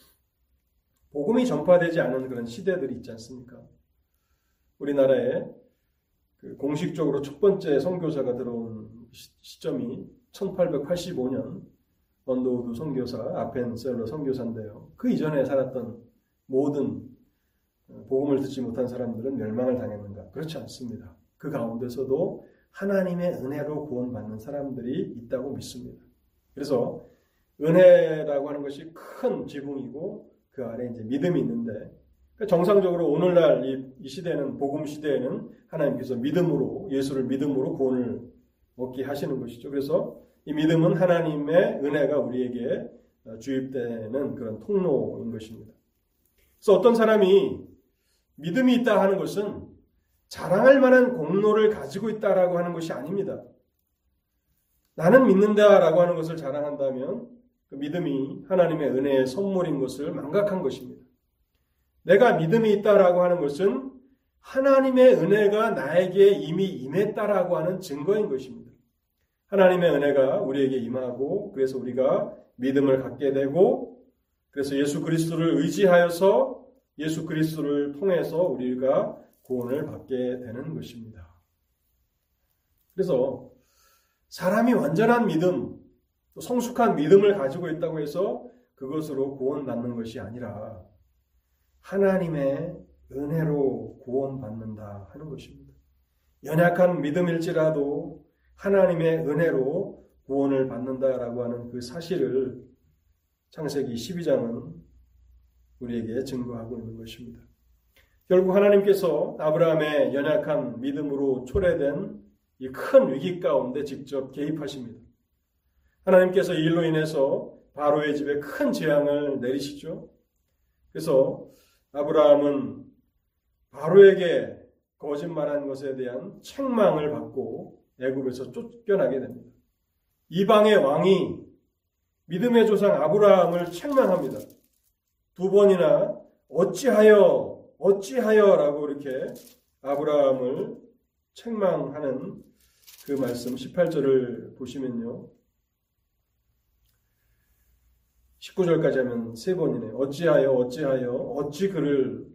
복음이 전파되지 않은 그런 시대들이 있지 않습니까? 우리나라에 그 공식적으로 첫 번째 선교사가 들어온 시점이 1885년 언더우드 선교사 아펜젤러 선교사인데요. 그 이전에 살았던 모든 복음을 듣지 못한 사람들은 멸망을 당했는가? 그렇지 않습니다. 그 가운데서도 하나님의 은혜로 구원받는 사람들이 있다고 믿습니다. 그래서 은혜라고 하는 것이 큰 지붕이고 그 아래 이제 믿음이 있는데 그러니까 정상적으로 오늘날 이, 이 시대는 복음 시대에는 하나님께서 믿음으로 예수를 믿음으로 구원을 얻게 하시는 것이죠. 그래서 이 믿음은 하나님의 은혜가 우리에게 주입되는 그런 통로인 것입니다. 그래서 어떤 사람이 믿음이 있다 하는 것은 자랑할 만한 공로를 가지고 있다라고 하는 것이 아닙니다. 나는 믿는다라고 하는 것을 자랑한다면 그 믿음이 하나님의 은혜의 선물인 것을 망각한 것입니다. 내가 믿음이 있다라고 하는 것은 하나님의 은혜가 나에게 이미 임했다라고 하는 증거인 것입니다. 하나님의 은혜가 우리에게 임하고 그래서 우리가 믿음을 갖게 되고 그래서 예수 그리스도를 의지하여서 예수 그리스도를 통해서 우리가 구원을 받게 되는 것입니다. 그래서 사람이 완전한 믿음, 성숙한 믿음을 가지고 있다고 해서 그것으로 구원받는 것이 아니라 하나님의 은혜로 구원받는다 하는 것입니다. 연약한 믿음일지라도 하나님의 은혜로 구원을 받는다라고 하는 그 사실을 창세기 12장은 우리에게 증거하고 있는 것입니다. 결국 하나님께서 아브라함의 연약한 믿음으로 초래된 이 큰 위기 가운데 직접 개입하십니다. 하나님께서 이 일로 인해서 바로의 집에 큰 재앙을 내리시죠. 그래서 아브라함은 바로에게 거짓말한 것에 대한 책망을 받고 애굽에서 쫓겨나게 됩니다. 이방의 왕이 믿음의 조상 아브라함을 책망합니다. 두 번이나 어찌하여 어찌하여라고 이렇게 아브라함을 책망하는 그 말씀 18절을 보시면요. 19절까지 하면 세 번이네. 어찌하여 어찌하여 어찌 그를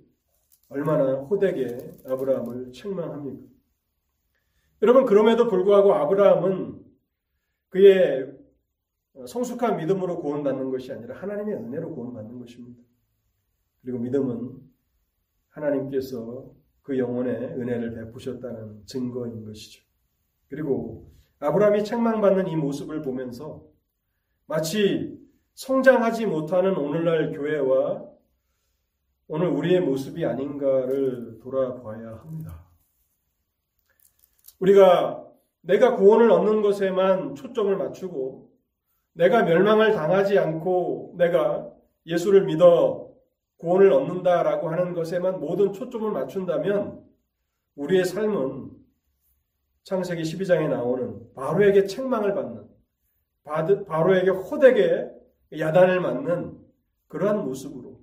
얼마나 호되게 아브라함을 책망합니까? 여러분 그럼에도 불구하고 아브라함은 그의 성숙한 믿음으로 구원받는 것이 아니라 하나님의 은혜로 구원받는 것입니다. 그리고 믿음은 하나님께서 그 영혼의 은혜를 베푸셨다는 증거인 것이죠. 그리고 아브라함이 책망받는 이 모습을 보면서 마치 성장하지 못하는 오늘날 교회와 오늘 우리의 모습이 아닌가를 돌아봐야 합니다. 우리가 내가 구원을 얻는 것에만 초점을 맞추고 내가 멸망을 당하지 않고 내가 예수를 믿어 구원을 얻는다라고 하는 것에만 모든 초점을 맞춘다면 우리의 삶은 창세기 12장에 나오는 바로에게 책망을 받는 바로에게 호되게 야단을 맞는 그러한 모습으로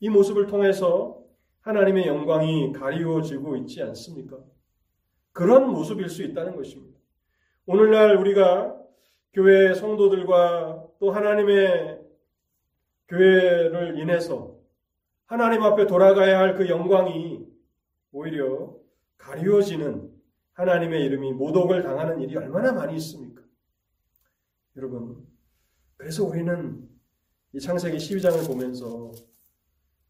이 모습을 통해서 하나님의 영광이 가리워지고 있지 않습니까? 그런 모습일 수 있다는 것입니다. 오늘날 우리가 교회 성도들과 또 하나님의 교회를 인해서 하나님 앞에 돌아가야 할 그 영광이 오히려 가리워지는 하나님의 이름이 모독을 당하는 일이 얼마나 많이 있습니까? 여러분, 그래서 우리는 이 창세기 12장을 보면서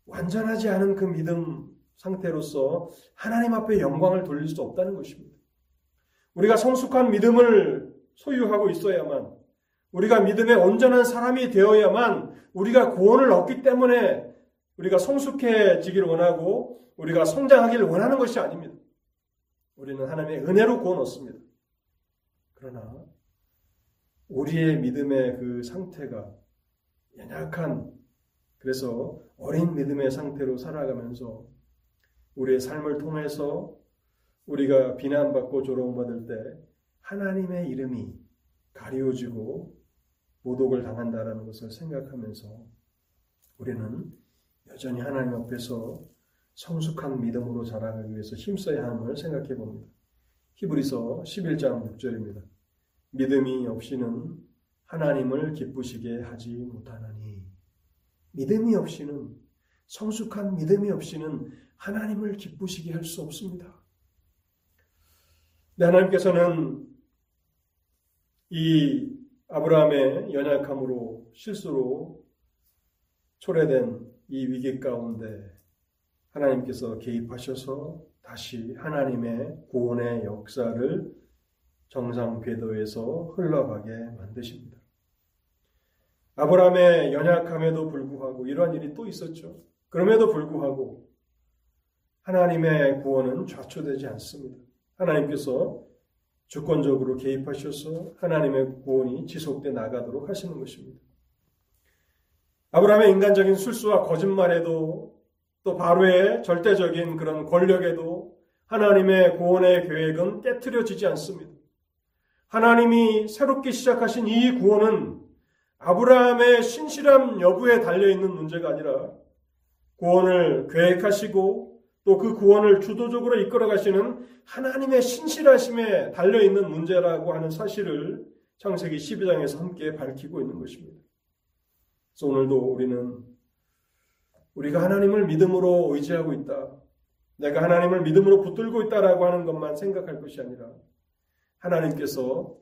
완전하지 않은 그 믿음 상태로서 하나님 앞에 영광을 돌릴 수 없다는 것입니다. 우리가 성숙한 믿음을 소유하고 있어야만 우리가 믿음의 온전한 사람이 되어야만 우리가 구원을 얻기 때문에 우리가 성숙해지기를 원하고 우리가 성장하기를 원하는 것이 아닙니다. 우리는 하나님의 은혜로 구원 얻습니다. 그러나 우리의 믿음의 그 상태가 연약한 그래서 어린 믿음의 상태로 살아가면서 우리의 삶을 통해서 우리가 비난받고 조롱받을 때 하나님의 이름이 가리워지고 모독을 당한다라는 것을 생각하면서 우리는 여전히 하나님 앞에서 성숙한 믿음으로 자라가기 위해서 힘써야 함을 생각해 봅니다. 히브리서 11장 6절입니다. 믿음이 없이는 하나님을 기쁘시게 하지 못하나니 믿음이 없이는 성숙한 믿음이 없이는 하나님을 기쁘시게 할 수 없습니다. 네, 하나님께서는 이 아브라함의 연약함으로 실수로 초래된 이 위기 가운데 하나님께서 개입하셔서 다시 하나님의 구원의 역사를 정상 궤도에서 흘러가게 만드십니다. 아브라함의 연약함에도 불구하고 이러한 일이 또 있었죠. 그럼에도 불구하고 하나님의 구원은 좌초되지 않습니다. 하나님께서 주권적으로 개입하셔서 하나님의 구원이 지속돼 나가도록 하시는 것입니다. 아브라함의 인간적인 술수와 거짓말에도 또 바로의 절대적인 그런 권력에도 하나님의 구원의 계획은 깨뜨려지지 않습니다. 하나님이 새롭게 시작하신 이 구원은 아브라함의 신실함 여부에 달려있는 문제가 아니라 구원을 계획하시고 또 그 구원을 주도적으로 이끌어 가시는 하나님의 신실하심에 달려있는 문제라고 하는 사실을 창세기 12장에서 함께 밝히고 있는 것입니다. 그래서 오늘도 우리는 우리가 하나님을 믿음으로 의지하고 있다. 내가 하나님을 믿음으로 붙들고 있다라고 하는 것만 생각할 것이 아니라 하나님께서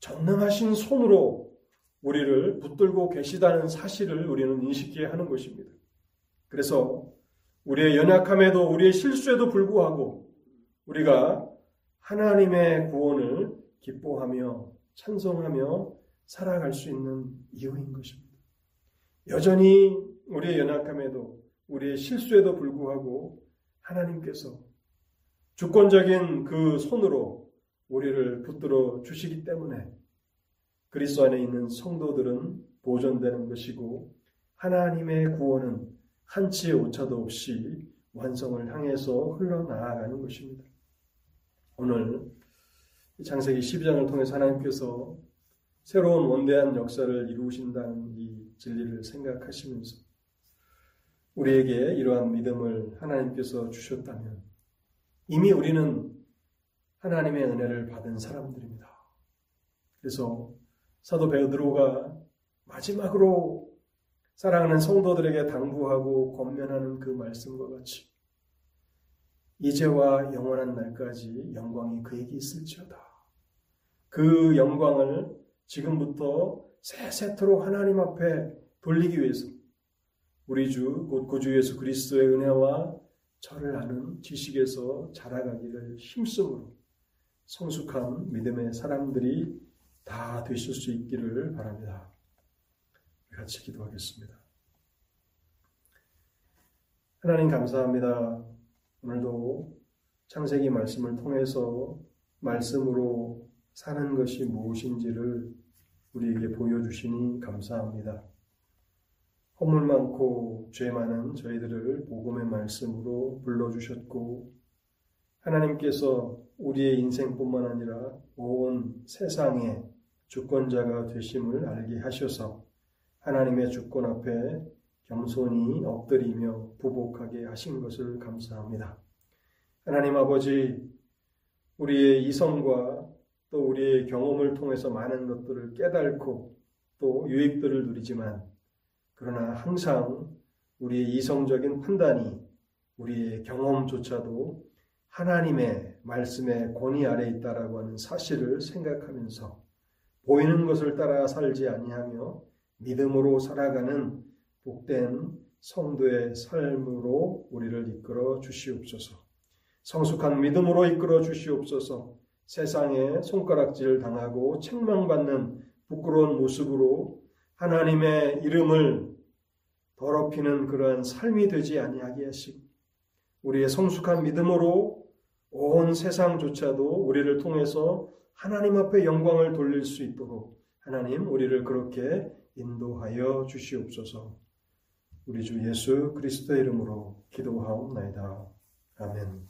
전능하신 손으로 우리를 붙들고 계시다는 사실을 우리는 인식해야 하는 것입니다. 그래서 우리의 연약함에도 우리의 실수에도 불구하고 우리가 하나님의 구원을 기뻐하며 찬송하며 살아갈 수 있는 이유인 것입니다. 여전히 우리의 연약함에도 우리의 실수에도 불구하고 하나님께서 주권적인 그 손으로 우리를 붙들어 주시기 때문에 그리스도 안에 있는 성도들은 보존되는 것이고 하나님의 구원은 한치의 오차도 없이 완성을 향해서 흘러나아가는 것입니다. 오늘 장세기 12장을 통해서 하나님께서 새로운 원대한 역사를 이루신다는 이 진리를 생각하시면서 우리에게 이러한 믿음을 하나님께서 주셨다면 이미 우리는 하나님의 은혜를 받은 사람들입니다. 그래서 사도 베드로가 마지막으로 사랑하는 성도들에게 당부하고 권면하는 그 말씀과 같이 이제와 영원한 날까지 영광이 그에게 있을지어다. 그 영광을 지금부터 세세토록 하나님 앞에 돌리기 위해서 우리 주, 곧 구주 예수 그리스도의 은혜와 저를 아는 지식에서 자라가기를 힘쓰므로 성숙한 믿음의 사람들이 다 되실 수 있기를 바랍니다. 같이 기도하겠습니다. 하나님 감사합니다. 오늘도 창세기 말씀을 통해서 말씀으로 사는 것이 무엇인지를 우리에게 보여주시니 감사합니다. 허물 많고 죄 많은 저희들을 복음의 말씀으로 불러주셨고 하나님께서 우리의 인생뿐만 아니라 온 세상의 주권자가 되심을 알게 하셔서 하나님의 주권 앞에 겸손히 엎드리며 부복하게 하신 것을 감사합니다. 하나님 아버지, 우리의 이성과 또 우리의 경험을 통해서 많은 것들을 깨닫고 또 유익들을 누리지만 그러나 항상 우리의 이성적인 판단이 우리의 경험조차도 하나님의 말씀의 권위 아래 있다라고 하는 사실을 생각하면서 보이는 것을 따라 살지 아니하며 믿음으로 살아가는 복된 성도의 삶으로 우리를 이끌어 주시옵소서. 성숙한 믿음으로 이끌어 주시옵소서. 세상에 손가락질 당하고 책망받는 부끄러운 모습으로 하나님의 이름을 더럽히는 그러한 삶이 되지 아니하게 하시고 우리의 성숙한 믿음으로 온 세상조차도 우리를 통해서 하나님 앞에 영광을 돌릴 수 있도록 하나님 우리를 그렇게 인도하여 주시옵소서. 우리 주 예수 그리스도의 이름으로 기도하옵나이다. 아멘.